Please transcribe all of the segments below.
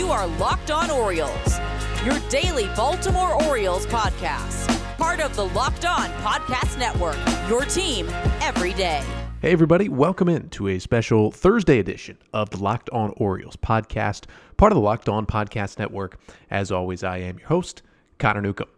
You are Locked On Orioles, your daily Baltimore Orioles podcast. Part of the Locked On Podcast Network, your team every day. Hey, everybody, welcome in to a special Thursday edition of the Locked On Orioles podcast, part of the Locked On Podcast Network. As always, I am your host, Connor Newcomb.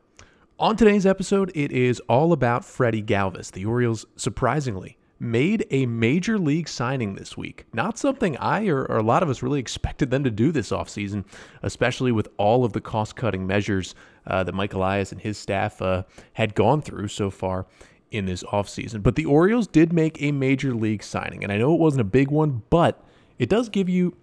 On today's episode, it is all about Freddie Galvis. The Orioles, surprisingly, made a major league signing this week. Not something I or, or, a lot of us really expected them to do this offseason, especially with all of the cost cutting measures uh, that Mike Elias and his staff uh, had gone through so far in this offseason. But the Orioles did make a major league signing, and I know it wasn't a big one, but it does give you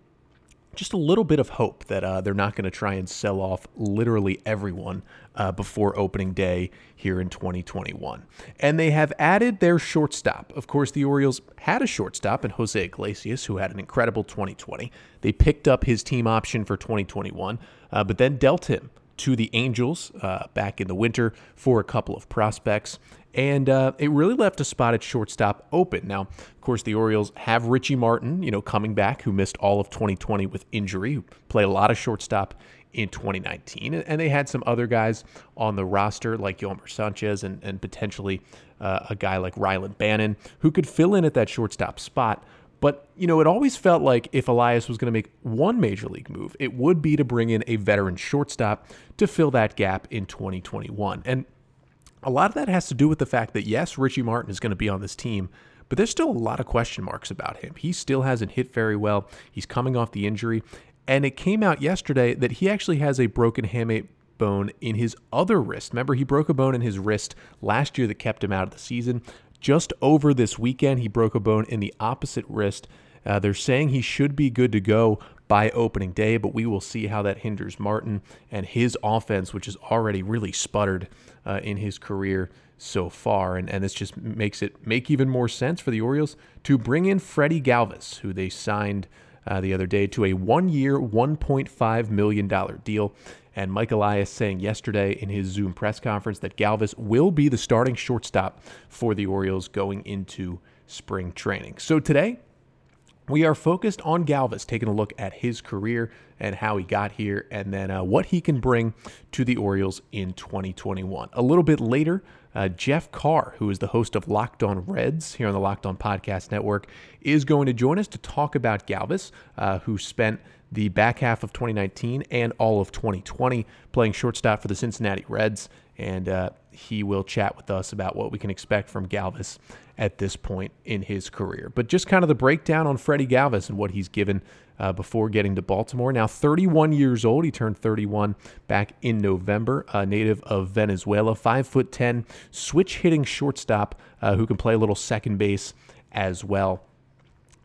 just a little bit of hope that uh, they're not going to try and sell off literally everyone uh, before opening day here in 2021. And they have added their shortstop. Of course, the Orioles had a shortstop in Jose Iglesias, who had an incredible 2020. They picked up his team option for 2021, uh, but then dealt him to the Angels uh, back in the winter for a couple of prospects and uh, it really left a spot at shortstop open. Now, of course, the Orioles have Richie Martin, you know, coming back, who missed all of 2020 with injury, who played a lot of shortstop in 2019, and they had some other guys on the roster like Yolmer Sanchez and, and potentially uh, a guy like Rylan Bannon who could fill in at that shortstop spot. But, you know, it always felt like if Elias was going to make one major league move, it would be to bring in a veteran shortstop to fill that gap in 2021. And a lot of that has to do with the fact that, yes, Richie Martin is going to be on this team, but there's still a lot of question marks about him. He still hasn't hit very well. He's coming off the injury. And it came out yesterday that he actually has a broken hamate bone in his other wrist. Remember, he broke a bone in his wrist last year that kept him out of the season. Just over this weekend, he broke a bone in the opposite wrist. Uh, they're saying he should be good to go by opening day, but we will see how that hinders Martin and his offense, which is already really sputtered uh, in his career so far. And, and this just makes it make even more sense for the Orioles to bring in Freddie Galvis, who they signed uh, the other day to a one year, $1.5 million deal. And Mike Elias saying yesterday in his Zoom press conference that Galvis will be the starting shortstop for the Orioles going into spring training. So today, we are focused on Galvis, taking a look at his career and how he got here, and then uh, what he can bring to the Orioles in 2021. A little bit later, uh, Jeff Carr, who is the host of Locked On Reds here on the Locked On Podcast Network, is going to join us to talk about Galvis, uh, who spent the back half of 2019 and all of 2020 playing shortstop for the Cincinnati Reds. And uh, he will chat with us about what we can expect from Galvis at this point in his career. But just kind of the breakdown on Freddie Galvis and what he's given uh, before getting to Baltimore. Now 31 years old. He turned 31 back in November. A native of Venezuela, five foot ten, switch hitting shortstop uh, who can play a little second base as well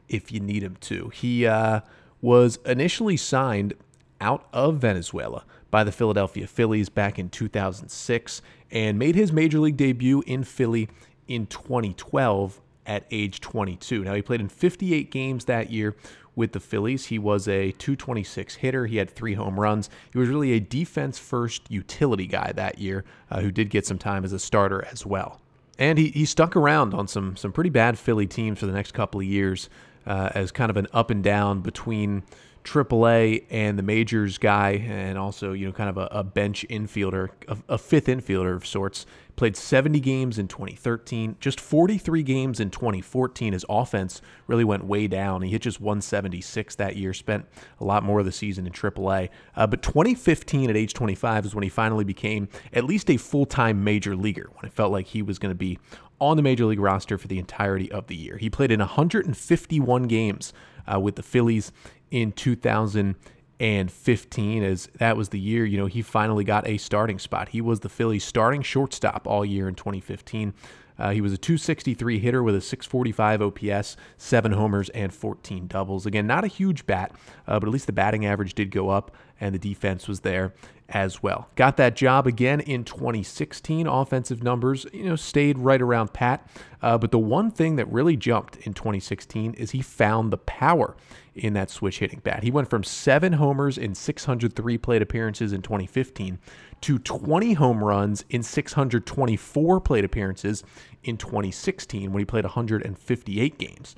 if you need him to. He uh, was initially signed out of Venezuela by the Philadelphia Phillies back in 2006 and made his major league debut in Philly in 2012 at age 22. Now, he played in 58 games that year with the Phillies. He was a 226 hitter. He had three home runs. He was really a defense first utility guy that year uh, who did get some time as a starter as well. And he, he stuck around on some, some pretty bad Philly teams for the next couple of years uh, as kind of an up and down between AAA and the majors guy, and also you know kind of a, a bench infielder, a, a, fifth infielder of sorts. Played 70 games in 2013, just 43 games in 2014. His offense really went way down. He hit just 176 that year. Spent a lot more of the season in AAA. Uh, but 2015, at age 25, is when he finally became at least a full-time major leaguer. When it felt like he was going to be on the major league roster for the entirety of the year. He played in 151 games uh, with the Phillies in 2015 as that was the year you know he finally got a starting spot. He was the phillies starting shortstop all year in 2015 uh, he was a 263 hitter with a 645 OPS, seven homers, and 14 doubles. Again, not a huge bat, uh, but at least the batting average did go up, and the defense was there as well. Got that job again in 2016. Offensive numbers, you know, stayed right around pat. Uh, but the one thing that really jumped in 2016 is he found the power in that switch hitting bat. He went from seven homers in 603 plate appearances in 2015 to 20 home runs in 624 plate appearances in 2016 when he played 158 games.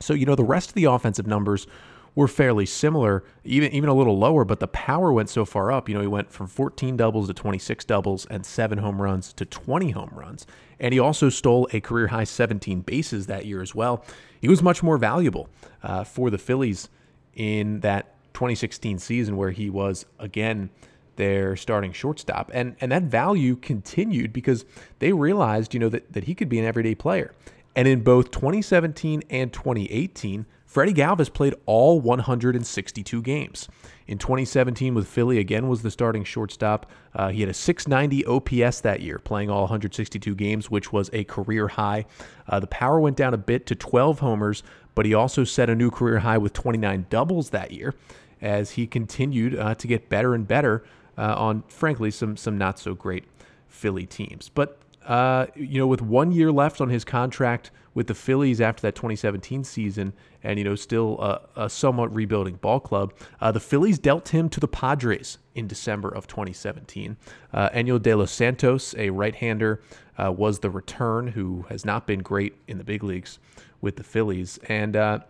So, you know, the rest of the offensive numbers were fairly similar, even even a little lower, but the power went so far up. You know, he went from 14 doubles to 26 doubles and seven home runs to 20 home runs. And he also stole a career high 17 bases that year as well. He was much more valuable uh, for the Phillies in that 2016 season where he was again their starting shortstop. And and that value continued because they realized, you know, that, that he could be an everyday player. And in both 2017 and 2018, Freddie Galvis played all 162 games. In 2017, with Philly, again was the starting shortstop. Uh, he had a 690 OPS that year, playing all 162 games, which was a career high. Uh, the power went down a bit to 12 homers, but he also set a new career high with 29 doubles that year as he continued uh, to get better and better uh, on, frankly, some some not so great Philly teams. But uh, you know, with one year left on his contract with the Phillies after that 2017 season, and you know, still a, a somewhat rebuilding ball club, uh, the Phillies dealt him to the Padres in December of 2017. Uh, Enyel De Los Santos, a right-hander, uh, was the return, who has not been great in the big leagues with the Phillies, and uh,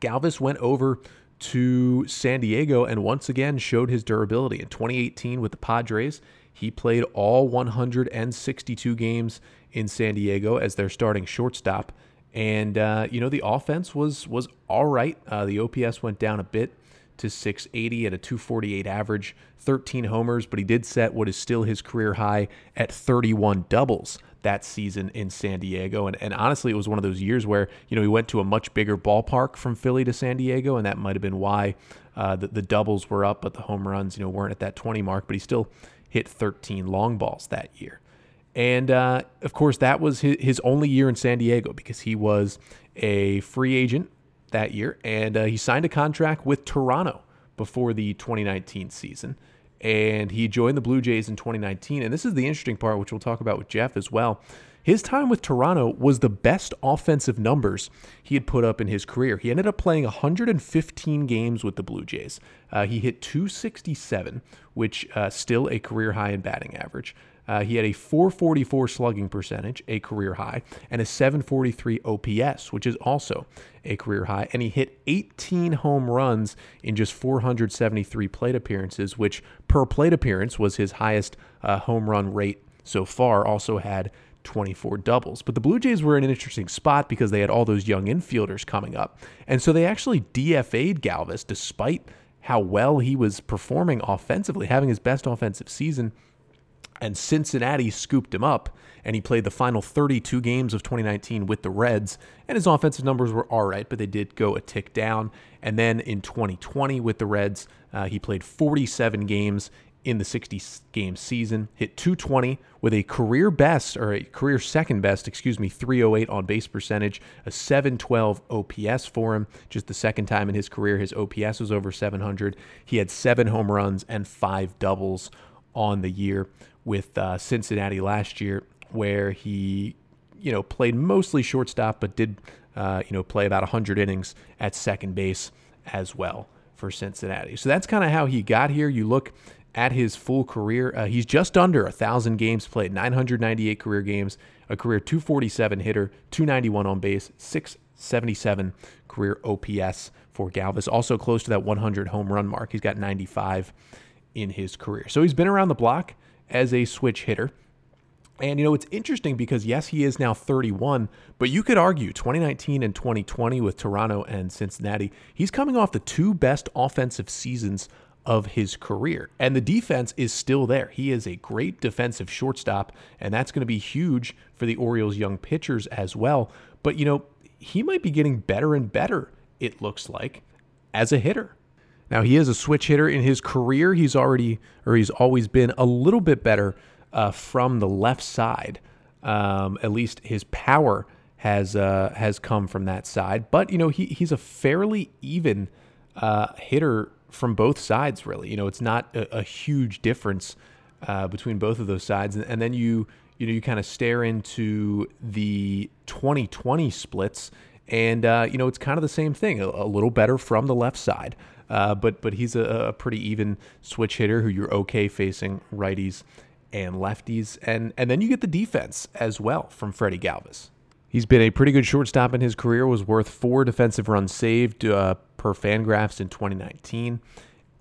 Galvis went over to San Diego and once again showed his durability. In 2018 with the Padres, he played all 162 games in San Diego as their starting shortstop. And uh, you know the offense was was all right. Uh, the OPS went down a bit to 680 at a 248 average, 13 homers, but he did set what is still his career high at 31 doubles that season in San Diego. And, and honestly, it was one of those years where, you know, he went to a much bigger ballpark from Philly to San Diego, and that might have been why uh, the, the doubles were up, but the home runs, you know, weren't at that 20 mark, but he still hit 13 long balls that year. And uh, of course, that was his, his only year in San Diego because he was a free agent that year, and uh, he signed a contract with Toronto before the 2019 season. And he joined the Blue Jays in 2019. And this is the interesting part, which we'll talk about with Jeff as well. His time with Toronto was the best offensive numbers he had put up in his career. He ended up playing 115 games with the Blue Jays. Uh, he hit 267, which uh, still a career high in batting average. Uh, he had a 444 slugging percentage, a career high, and a 743 OPS, which is also a career high. And he hit 18 home runs in just 473 plate appearances, which per plate appearance was his highest uh, home run rate so far. Also had 24 doubles. But the Blue Jays were in an interesting spot because they had all those young infielders coming up. And so they actually DFA'd Galvis despite how well he was performing offensively, having his best offensive season and Cincinnati scooped him up, and he played the final 32 games of 2019 with the Reds, and his offensive numbers were all right, but they did go a tick down. And then in 2020 with the Reds, uh, he played 47 games in the 60 game season, hit 220 with a career best or a career second best, excuse me, 308 on base percentage, a 712 OPS for him. Just the second time in his career his OPS was over 700. He had seven home runs and five doubles on the year with uh, Cincinnati last year, where he, you know, played mostly shortstop, but did, uh, you know, play about 100 innings at second base as well for Cincinnati. So that's kind of how he got here. You look at his full career, uh, he's just under a thousand games played, 998 career games, a career 247 hitter, 291 on base, 677 career OPS for Galvis. Also close to that 100 home run mark. He's got 95 in his career. So he's been around the block as a switch hitter. And you know, it's interesting because yes, he is now 31, but you could argue 2019 and 2020 with Toronto and Cincinnati, he's coming off the two best offensive seasons of his career. And the defense is still there. He is a great defensive shortstop, and that's going to be huge for the Orioles' young pitchers as well. But you know, he might be getting better and better, it looks like, as a hitter. Now he is a switch hitter in his career. He's already or he's always been a little bit better uh, from the left side. Um, at least his power has uh, has come from that side. But you know he he's a fairly even uh, hitter from both sides. Really, you know it's not a, a huge difference uh, between both of those sides. And, and then you you know you kind of stare into the 2020 splits, and uh, you know it's kind of the same thing. A, a little better from the left side. Uh, but but he's a, a, pretty even switch hitter who you're okay facing righties and lefties, and and then you get the defense as well from Freddie Galvis. He's been a pretty good shortstop in his career. Was worth four defensive runs saved uh, per Fangraphs in 2019.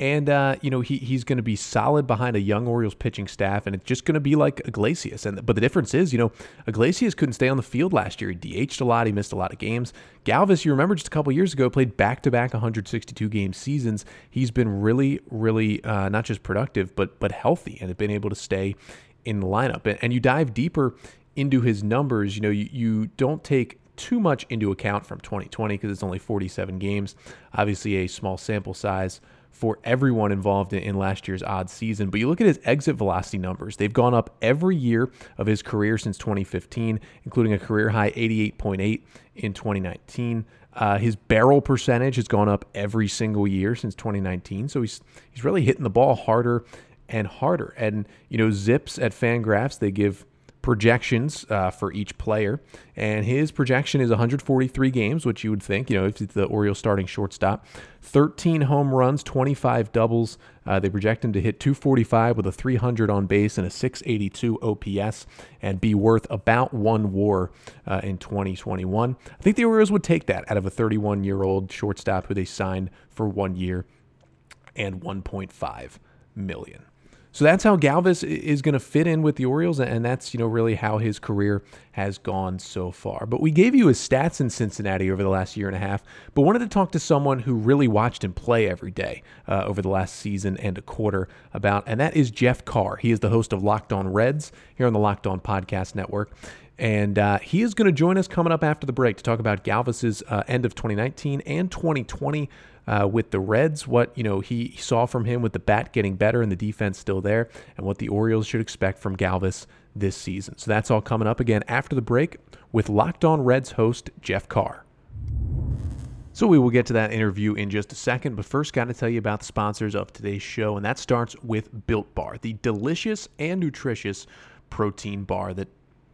And, uh, you know, he, he's going to be solid behind a young Orioles pitching staff, and it's just going to be like Iglesias. And But the difference is, you know, Iglesias couldn't stay on the field last year. He DH'd a lot. He missed a lot of games. Galvis, you remember just a couple years ago, played back-to-back 162 game seasons. He's been really, really uh, not just productive, but but healthy, and been able to stay in the lineup. And, and you dive deeper into his numbers, you know, you, you don't take too much into account from 2020 because it's only 47 games. Obviously, a small sample size for everyone involved in, last year's odd season. But you look at his exit velocity numbers, they've gone up every year of his career since 2015, including a career high 88.8 in 2019. Uh, his barrel percentage has gone up every single year since 2019. So he's he's really hitting the ball harder and harder. And you know, ZiPS at Fangraphs they give projections uh, for each player, and his projection is 143 games, which you would think, you know, if it's the Orioles starting shortstop, 13 home runs, 25 doubles. Uh, they project him to hit 245 with a 300 on base and a 682 OPS, and be worth about one WAR uh, in 2021. I think the Orioles would take that out of a 31 year old shortstop who they signed for one year and 1.5 million. So that's how Galvis is going to fit in with the Orioles, and that's you know really how his career has gone so far. But we gave you his stats in Cincinnati over the last year and a half, but wanted to talk to someone who really watched him play every day uh, over the last season and a quarter about, and that is Jeff Carr. He is the host of Locked On Reds here on the Locked On Podcast Network. And uh, he is going to join us coming up after the break to talk about Galvis's uh, end of 2019 and 2020 uh, with the Reds, what you know he saw from him with the bat getting better and the defense still there, and what the Orioles should expect from Galvis this season. So that's all coming up again after the break with Locked On Reds host Jeff Carr. So we will get to that interview in just a second, but first got to tell you about the sponsors of today's show, and that starts with Built Bar, the delicious and nutritious protein bar that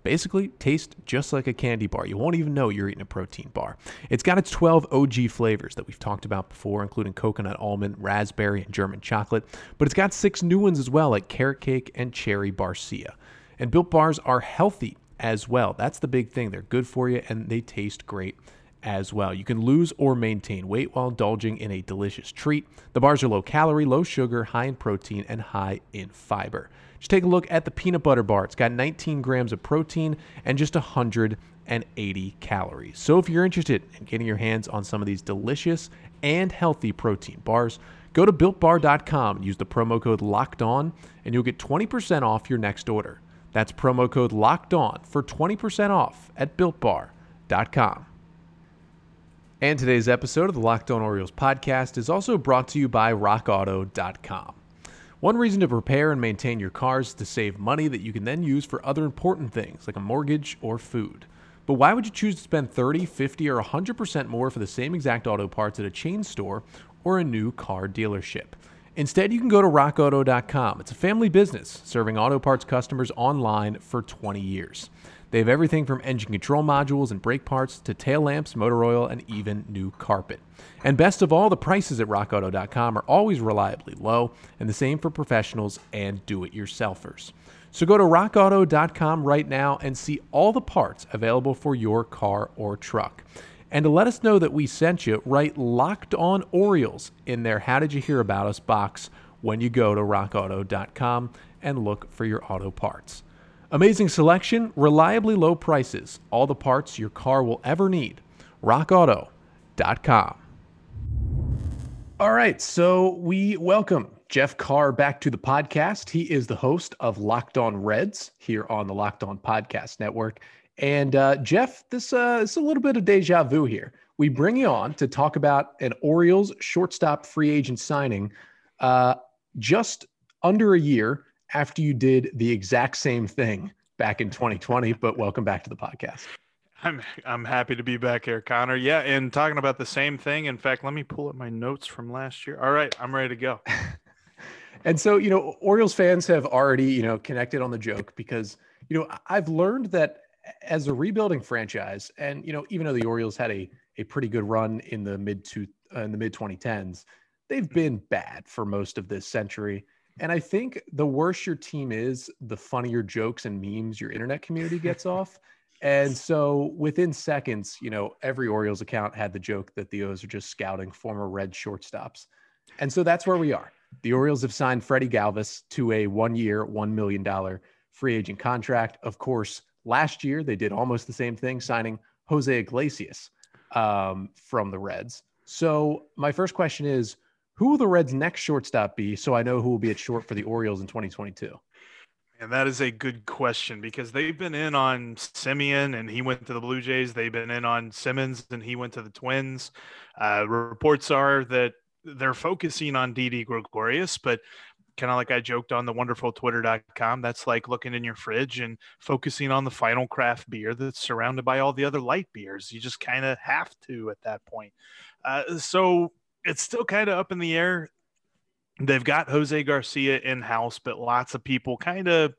basically tastes just like a candy bar. You won't even know you're eating a protein bar. It's got its 12 OG flavors that we've talked about before, including coconut, almond, raspberry, and German chocolate, but it's got six new ones as well, like carrot cake and cherry barcia. And built bars are healthy as well. That's the big thing. They're good for you and they taste great as well. You can lose or maintain weight while indulging in a delicious treat. The bars are low calorie, low sugar, high in protein, and high in fiber. Just take a look at the peanut butter bar. It's got 19 grams of protein and just 180 calories. So if you're interested in getting your hands on some of these delicious and healthy protein bars, go to builtbar.com and use the promo code locked on and you'll get 20% off your next order. That's promo code locked on for 20% off at builtbar.com. And today's episode of the Locked On Orioles podcast is also brought to you by rockauto.com. One reason to prepare and maintain your cars is to save money that you can then use for other important things like a mortgage or food. But why would you choose to spend 30, 50, or 100% more for the same exact auto parts at a chain store or a new car dealership? Instead, you can go to rockauto.com. It's a family business serving auto parts customers online for 20 years. They have everything from engine control modules and brake parts to tail lamps, motor oil, and even new carpet. And best of all, the prices at rockauto.com are always reliably low, and the same for professionals and do it yourselfers. So go to rockauto.com right now and see all the parts available for your car or truck. And to let us know that we sent you, write Locked On Orioles in their How Did You Hear About Us box when you go to rockauto.com and look for your auto parts. Amazing selection, reliably low prices, all the parts your car will ever need. RockAuto.com. All right, so we welcome Jeff Carr back to the podcast. He is the host of Locked On Reds here on the Locked On Podcast Network. And uh, Jeff, this uh, is a little bit of deja vu here. We bring you on to talk about an Orioles shortstop free agent signing uh, just under a year after you did the exact same thing back in 2020. But welcome back to the podcast. I'm I'm happy to be back here, Connor. Yeah, and talking about the same thing. In fact, let me pull up my notes from last year. All right, I'm ready to go. and so, you know, Orioles fans have already, you know, connected on the joke because, you know, I've learned that as a rebuilding franchise, and you know, even though the Orioles had a a pretty good run in the mid to uh, in the mid 2010s, they've been bad for most of this century. And I think the worse your team is, the funnier jokes and memes your internet community gets off. And so within seconds, you know, every Orioles account had the joke that the O's are just scouting former red shortstops. And so that's where we are. The Orioles have signed Freddie Galvis to a one year, $1 million free agent contract. Of course, last year they did almost the same thing, signing Jose Iglesias um, from the Reds. So my first question is who will the Reds' next shortstop be so I know who will be at short for the Orioles in 2022? And that is a good question because they've been in on Semien and he went to the Blue Jays. They've been in on Simmons and he went to the Twins. Uh, reports are that they're focusing on Didi Gregorius, but kind of like I joked on the wonderful twitter.com, that's like looking in your fridge and focusing on the final craft beer that's surrounded by all the other light beers. You just kind of have to at that point. Uh, so it's still kind of up in the air. They've got Jose Garcia in house, but lots of people kind of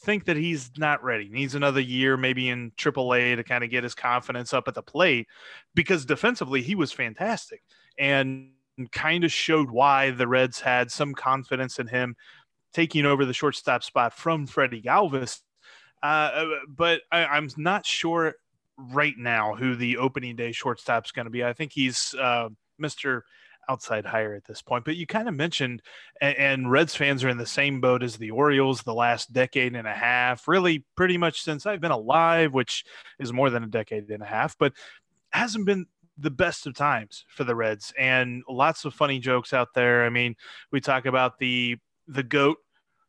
think that he's not ready. Needs another year, maybe in AAA, to kind of get his confidence up at the plate because defensively he was fantastic and kind of showed why the Reds had some confidence in him taking over the shortstop spot from Freddie Galvis. Uh, but I, am not sure right now who the opening day shortstop is going to be. I think he's uh, Mr outside hire at this point. But you kind of mentioned, and, and, Reds fans are in the same boat as the Orioles the last decade and a half, really pretty much since I've been alive, which is more than a decade and a half, but hasn't been the best of times for the Reds and lots of funny jokes out there. I mean, we talk about the the goat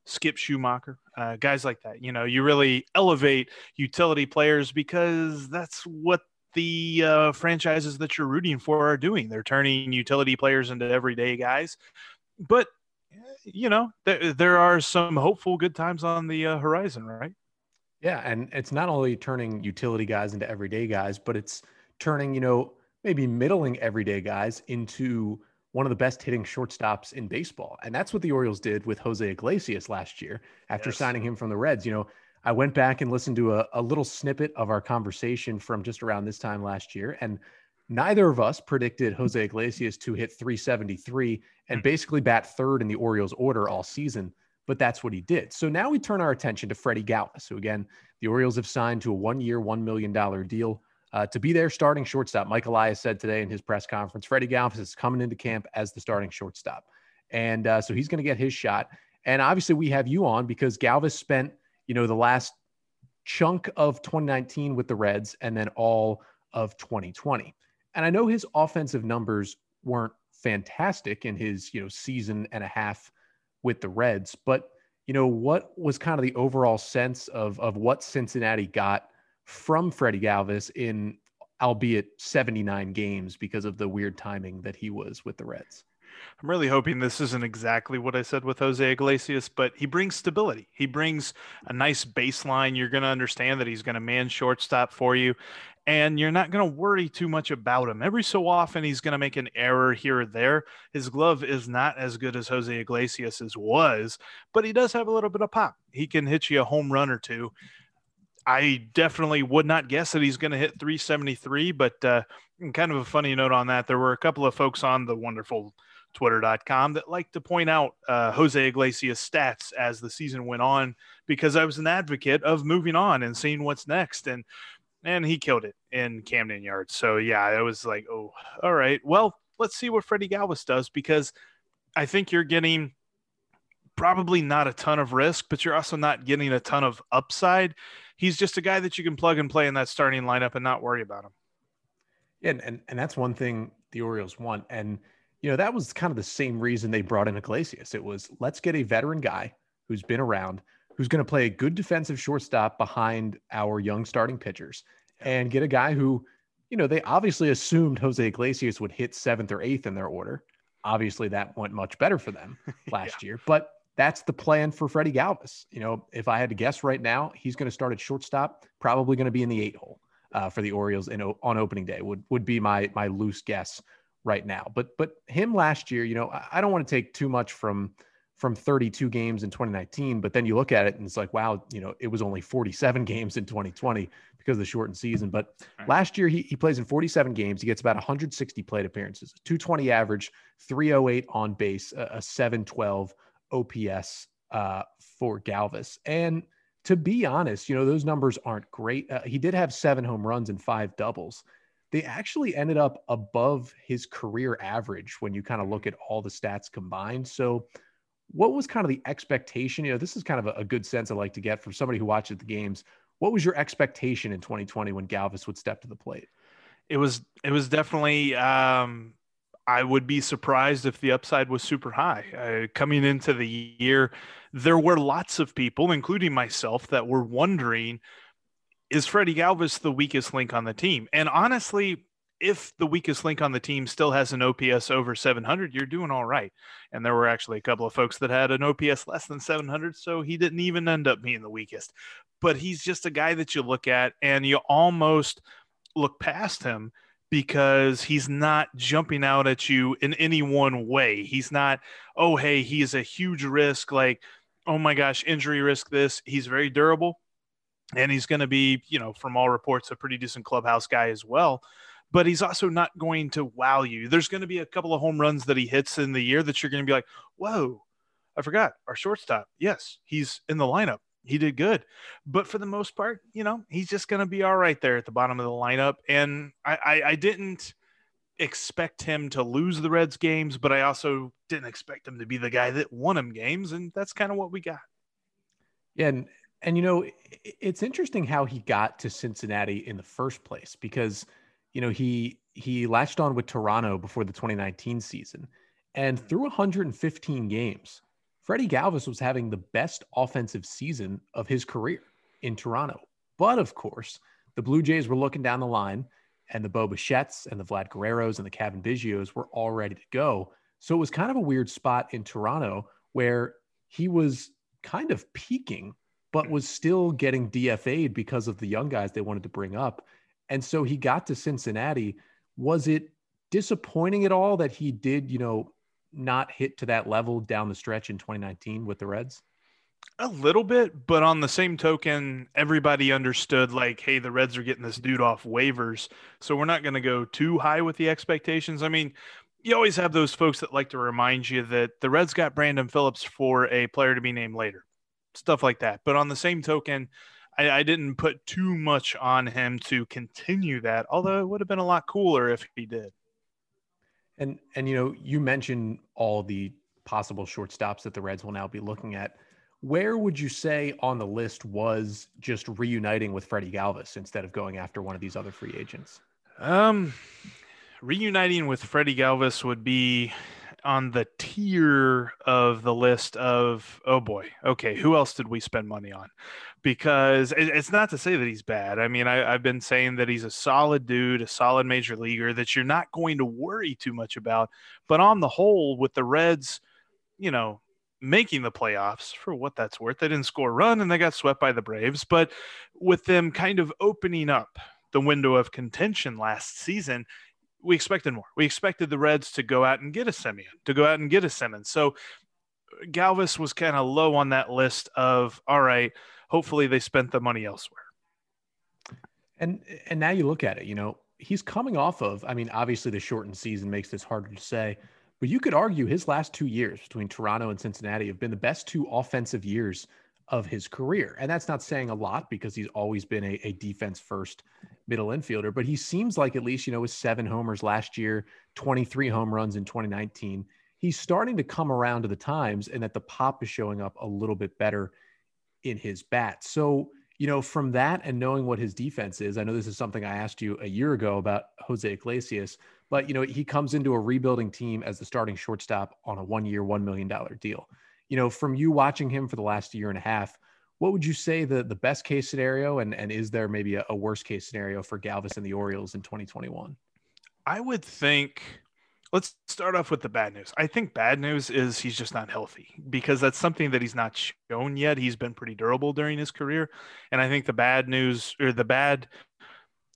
Skip Schumaker, uh, guys like that. You know, you really elevate utility players because that's what the uh, franchises that you're rooting for are doing. They're turning utility players into everyday guys. But, you know, th- there are some hopeful good times on the uh, horizon, right? Yeah. And it's not only turning utility guys into everyday guys, but it's turning, you know, maybe middling everyday guys into one of the best hitting shortstops in baseball. And that's what the Orioles did with Jose Iglesias last year after yes. signing him from the Reds. You know, I went back and listened to a, a little snippet of our conversation from just around this time last year. And neither of us predicted Jose Iglesias to hit 373 and hmm. basically bat third in the Orioles order all season. But that's what he did. So now we turn our attention to Freddie Galvis, who again, the Orioles have signed to a one year, $1 million deal uh, to be their starting shortstop. Mike Elias said today in his press conference, Freddie Galvis is coming into camp as the starting shortstop. And uh, so he's going to get his shot. And obviously, we have you on because Galvis spent – you know, the last chunk of 2019 with the Reds and then all of 2020. And I know his offensive numbers weren't fantastic in his, you know, season and a half with the Reds, but you know, what was kind of the overall sense of of what Cincinnati got from Freddie Galvis in albeit 79 games because of the weird timing that he was with the Reds? I'm really hoping this isn't exactly what I said with Jose Iglesias, but he brings stability. He brings a nice baseline. You're going to understand that he's going to man shortstop for you, and you're not going to worry too much about him. Every so often, he's going to make an error here or there. His glove is not as good as Jose Iglesias's was, but he does have a little bit of pop. He can hit you a home run or two. I definitely would not guess that he's going to hit 373, but uh, kind of a funny note on that. There were a couple of folks on the wonderful twitter.com that like to point out uh, Jose Iglesias stats as the season went on because I was an advocate of moving on and seeing what's next. And and he killed it in Camden Yards. So yeah, I was like, oh, all right. Well, let's see what Freddie Galvis does because I think you're getting probably not a ton of risk, but you're also not getting a ton of upside. He's just a guy that you can plug and play in that starting lineup and not worry about him. Yeah, and, and that's one thing the Orioles want. And you know, that was kind of the same reason they brought in Iglesias. It was let's get a veteran guy who's been around, who's going to play a good defensive shortstop behind our young starting pitchers, and get a guy who, you know, they obviously assumed Jose Iglesias would hit seventh or eighth in their order. Obviously, that went much better for them last yeah. year, but that's the plan for Freddie Galvis. You know, if I had to guess right now, he's going to start at shortstop, probably going to be in the eight hole uh, for the Orioles in, on opening day. Would would be my my loose guess right now. But but him last year, you know, I don't want to take too much from from 32 games in 2019, but then you look at it and it's like, wow, you know, it was only 47 games in 2020 because of the shortened season. But right. last year he, he plays in 47 games. He gets about 160 plate appearances, 220 average, 308 on base, a, a 712 OPS uh, for Galvis. And to be honest, you know, those numbers aren't great. Uh, he did have seven home runs and five doubles. They actually ended up above his career average when you kind of look at all the stats combined. So, what was kind of the expectation? You know, this is kind of a, a good sense I like to get from somebody who watches the games. What was your expectation in 2020 when Galvis would step to the plate? It was it was definitely um, I would be surprised if the upside was super high. Uh, coming into the year, there were lots of people, including myself, that were wondering is Freddie Galvis the weakest link on the team? And honestly, if the weakest link on the team still has an OPS over 700, you're doing all right. And there were actually a couple of folks that had an OPS less than 700, so he didn't even end up being the weakest. But he's just a guy that you look at and you almost look past him because he's not jumping out at you in any one way. He's not, oh, hey, he's a huge risk, like, oh my gosh, injury risk this. He's very durable. And he's going to be, you know, from all reports, a pretty decent clubhouse guy as well. But he's also not going to wow you. There's going to be a couple of home runs that he hits in the year that you're going to be like, whoa, I forgot our shortstop. Yes, he's in the lineup he did good. But for the most part, you know, he's just going to be all right there at the bottom of the lineup. And I, I, I, didn't expect him to lose the Reds games, but I also didn't expect him to be the guy that won him games. And that's kind of what we got. Yeah. And, and, you know, it's interesting how he got to Cincinnati in the first place because, you know, he, he latched on with Toronto before the 2019 season and mm-hmm. through 115 games, Freddie Galvis was having the best offensive season of his career in Toronto. But of course, the Blue Jays were looking down the line, and the Bo Bichettes and the Vlad Guerreros and the Cavan Biggios were all ready to go. So it was kind of a weird spot in Toronto where he was kind of peaking, but hmm. was still getting DFA'd because of the young guys they wanted to bring up. And so he got to Cincinnati. Was it disappointing at all that he did, you know, not hit to that level down the stretch in 2019 with the Reds? A little bit, but on the same token, everybody understood like, hey, the Reds are getting this dude off waivers. So we're not going to go too high with the expectations. I mean, you always have those folks that like to remind you that the Reds got Brandon Phillips for a player to be named later, stuff like that. But on the same token, I, I didn't put too much on him to continue that, although it would have been a lot cooler if he did. And and you know, you mentioned all the possible shortstops that the Reds will now be looking at. Where would you say on the list was just reuniting with Freddie Galvis instead of going after one of these other free agents? Um, reuniting with Freddie Galvis would be on the tier of the list of oh boy okay who else did we spend money on? Because it's not to say that he's bad. I mean I, have been saying that he's a solid dude a solid major leaguer that you're not going to worry too much about. But on the whole with the reds you know making the playoffs for what that's worth they didn't score a run and they got swept by the braves. But with them kind of opening up the window of contention last season we expected more. We expected the Reds to go out and get a Semien, to go out and get a Simmons. So Galvis was kind of low on that list of all right, hopefully they spent the money elsewhere. And and now you look at it, you know, he's coming off of, I mean, obviously the shortened season makes this harder to say, but you could argue his last two years between Toronto and Cincinnati have been the best two offensive years of his career. And that's not saying a lot because he's always been a, a defense first middle infielder, but he seems like at least, you know, with seven homers last year, 23 home runs in 2019, he's starting to come around to the times and that the pop is showing up a little bit better in his bat. So, you know, from that and knowing what his defense is, I know this is something I asked you a year ago about Jose Iglesias, but, you know, he comes into a rebuilding team as the starting shortstop on a one year, $1 million deal you know, from you watching him for the last year and a half, what would you say the the best case scenario and and is there maybe a, a worst case scenario for Galvis and the Orioles in 2021? I would think let's start off with the bad news. I think bad news is he's just not healthy because that's something that he's not shown yet. He's been pretty durable during his career. And I think the bad news or the bad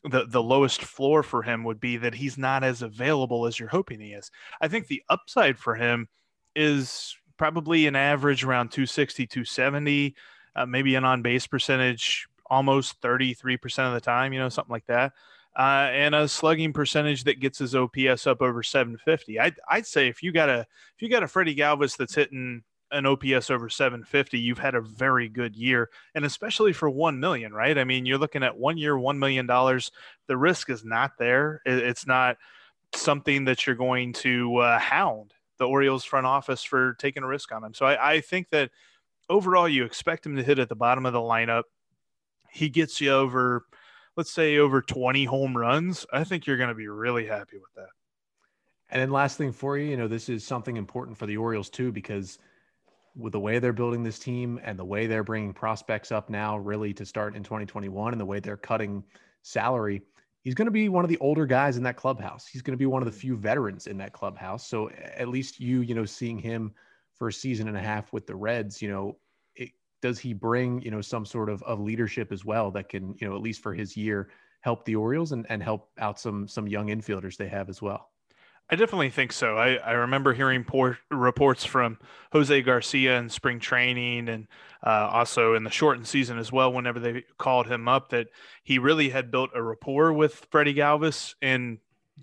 the the lowest floor for him would be that he's not as available as you're hoping he is. I think the upside for him is probably an average around 260, 270, uh, maybe an on base percentage almost 33% of the time, you know, something like that. Uh, and a slugging percentage that gets his OPS up over 750. I'd, I'd say if you got a if you got a Freddie Galvis that's hitting an OPS over 750, you've had a very good year, and especially for one million, right? I mean, you're looking at one year, one million dollars. The risk is not there. It's not something that you're going to uh, hound the Orioles front office for taking a risk on him. So I, I think that overall, you expect him to hit at the bottom of the lineup. He gets you over, let's say, over 20 home runs. I think you're going to be really happy with that. And then last thing for you, you know, this is something important for the Orioles too, because with the way they're building this team and the way they're bringing prospects up now, really to start in 2021, and the way they're cutting salary, he's going to be one of the older guys in that clubhouse. He's going to be one of the few veterans in that clubhouse. So at least you, you know, seeing him for a season and a half with the Reds, you know, it, does he bring, you know, some sort of, of leadership as well that can, you know, at least for his year, help the Orioles and, and help out some some young infielders they have as well? I definitely think so. I, I remember hearing poor reports from Jose Garcia in spring training and uh, also in the shortened season as well, whenever they called him up, that he really had built a rapport with Freddie Galvis. And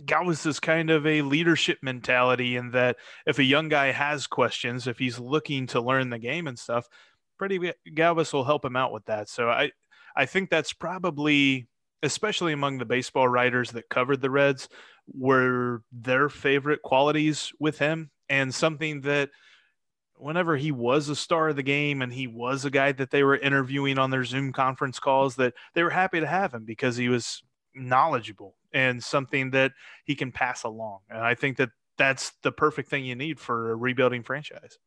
Galvis is kind of a leadership mentality in that if a young guy has questions, if he's looking to learn the game and stuff, Freddie Galvis will help him out with that. So I, I think that's probably, especially among the baseball writers that covered the Reds, were their favorite qualities with him and something that whenever he was a star of the game and he was a guy that they were interviewing on their Zoom conference calls that they were happy to have him because he was knowledgeable and something that he can pass along. And I think that that's the perfect thing you need for a rebuilding franchise.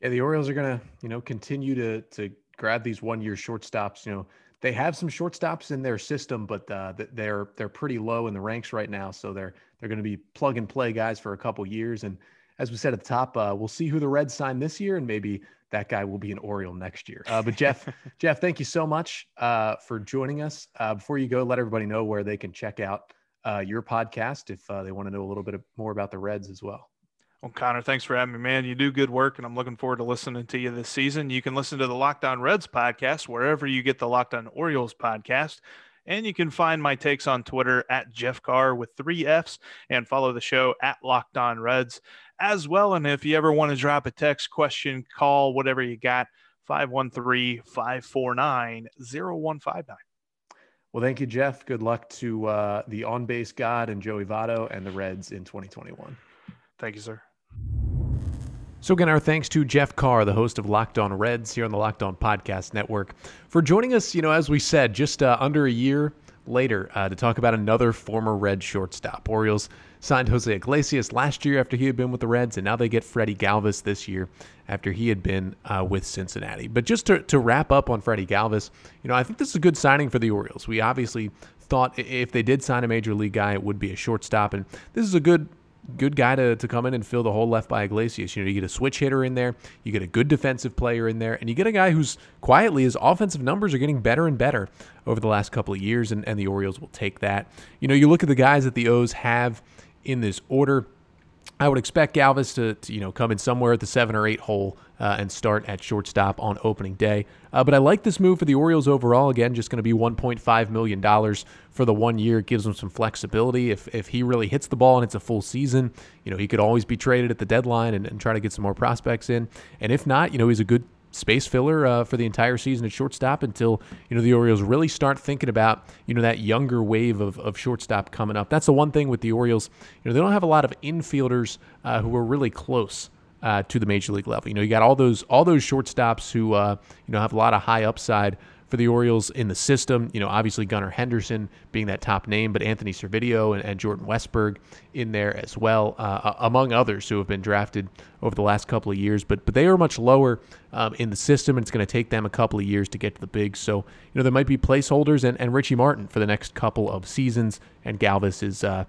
Yeah, the Orioles are going to, you know, continue to to grab these one-year shortstops, you know, they have some shortstops in their system, but uh, they're they're pretty low in the ranks right now. So they're they're going to be plug and play guys for a couple years. And as we said at the top, uh, we'll see who the Reds sign this year, and maybe that guy will be an Oriole next year. Uh, but Jeff, Jeff, thank you so much uh, for joining us. Uh, before you go, let everybody know where they can check out uh, your podcast if they want to know a little bit more about the Reds as well. Well, Connor, thanks for having me, man. You do good work, and I'm looking forward to listening to you this season. You can listen to the Locked On Reds podcast wherever you get the Locked On Orioles podcast. And you can find my takes on Twitter at Jeff Carr with three F's and follow the show at Locked On Reds as well. And if you ever want to drop a text, question, call, whatever you got, 513 549 0159. Well, thank you, Jeff. Good luck to uh, the on base god and Joey Votto and the Reds in 2021. Thank you, sir. So, again, our thanks to Jeff Carr, the host of Locked On Reds here on the Locked On Podcast Network, for joining us, you know, as we said, just uh, under a year later uh, to talk about another former Red shortstop. Orioles signed Jose Iglesias last year after he had been with the Reds, and now they get Freddie Galvis this year after he had been uh, with Cincinnati. But just to, to wrap up on Freddie Galvis, you know, I think this is a good signing for the Orioles. We obviously thought if they did sign a major league guy, it would be a shortstop, and this is a good good guy to, to come in and fill the hole left by Iglesias. You know, you get a switch hitter in there, you get a good defensive player in there, and you get a guy who's quietly his offensive numbers are getting better and better over the last couple of years, and, and the Orioles will take that. You know, you look at the guys that the O's have in this order. I would expect Galvis to, to, you know come in somewhere at the seven or eight hole uh, and start at shortstop on opening day. Uh, but I like this move for the Orioles overall. Again, just going to be 1.5 million dollars for the one year. It gives them some flexibility. If if he really hits the ball and it's a full season, you know he could always be traded at the deadline and, and try to get some more prospects in. And if not, you know he's a good space filler uh, for the entire season at shortstop until you know the Orioles really start thinking about you know that younger wave of, of shortstop coming up. That's the one thing with the Orioles. You know they don't have a lot of infielders uh, who are really close. Uh, to the major league level, you know, you got all those all those shortstops who uh, you know have a lot of high upside, for the Orioles in the system. You know, obviously Gunnar Henderson being that top name, but Anthony Servideo and, and Jordan Westburg in there as well, uh, among others who have been drafted over the last couple of years. But but they are much lower um, in the system, and it's going to take them a couple of years to get to the bigs. So you know there might be placeholders and, and Richie Martin for the next couple of seasons, and Galvis is uh,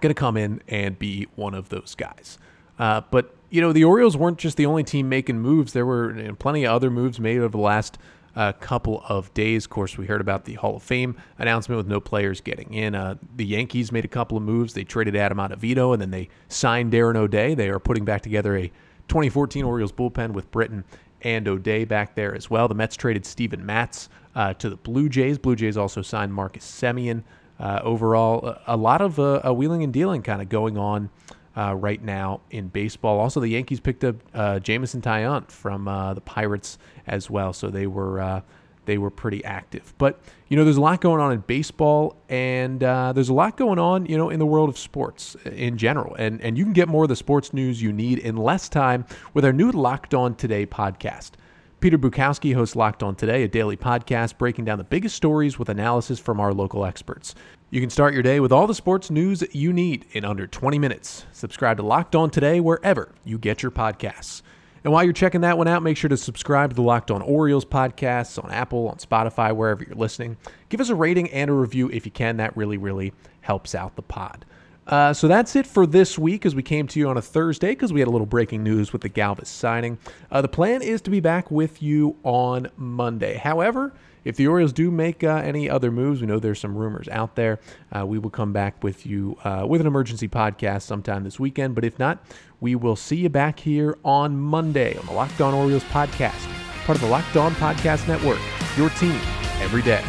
going to come in and be one of those guys. Uh, but you know the Orioles weren't just the only team making moves. There were you know, plenty of other moves made over the last a couple of days. Of course, we heard about the Hall of Fame announcement with no players getting in. Uh, the Yankees made a couple of moves. They traded Adam Ottavino and then they signed Darren O'Day. They are putting back together a 2014 Orioles bullpen with Britton and O'Day back there as well. The Mets traded Steven Matz uh, to the Blue Jays. Blue Jays also signed Marcus Semien. Uh, overall, a, a, lot of uh, wheeling and dealing kind of going on uh, right now in baseball. Also, the Yankees picked up uh, Jameson Taillon from uh, the Pirates as well, so they were uh, they were pretty active. But you know, there's a lot going on in baseball, and uh, there's a lot going on, you know, in the world of sports in general. And and you can get more of the sports news you need in less time with our new Locked On Today podcast. Peter Bukowski hosts Locked On Today, a daily podcast breaking down the biggest stories with analysis from our local experts. You can start your day with all the sports news you need in under 20 minutes. Subscribe to Locked On Today wherever you get your podcasts. And while you're checking that one out, make sure to subscribe to the Locked On Orioles podcasts on Apple, on Spotify, wherever you're listening. Give us a rating and a review if you can. That really, really helps out the pod. Uh, so that's it for this week as we came to you on a Thursday because we had a little breaking news with the Galvis signing. Uh, the plan is to be back with you on Monday. However, if the Orioles do make uh, any other moves, we know there's some rumors out there. Uh, we will come back with you uh, with an emergency podcast sometime this weekend. But if not, we will see you back here on Monday on the Locked On Orioles podcast, part of the Locked On Podcast Network. Your team every day.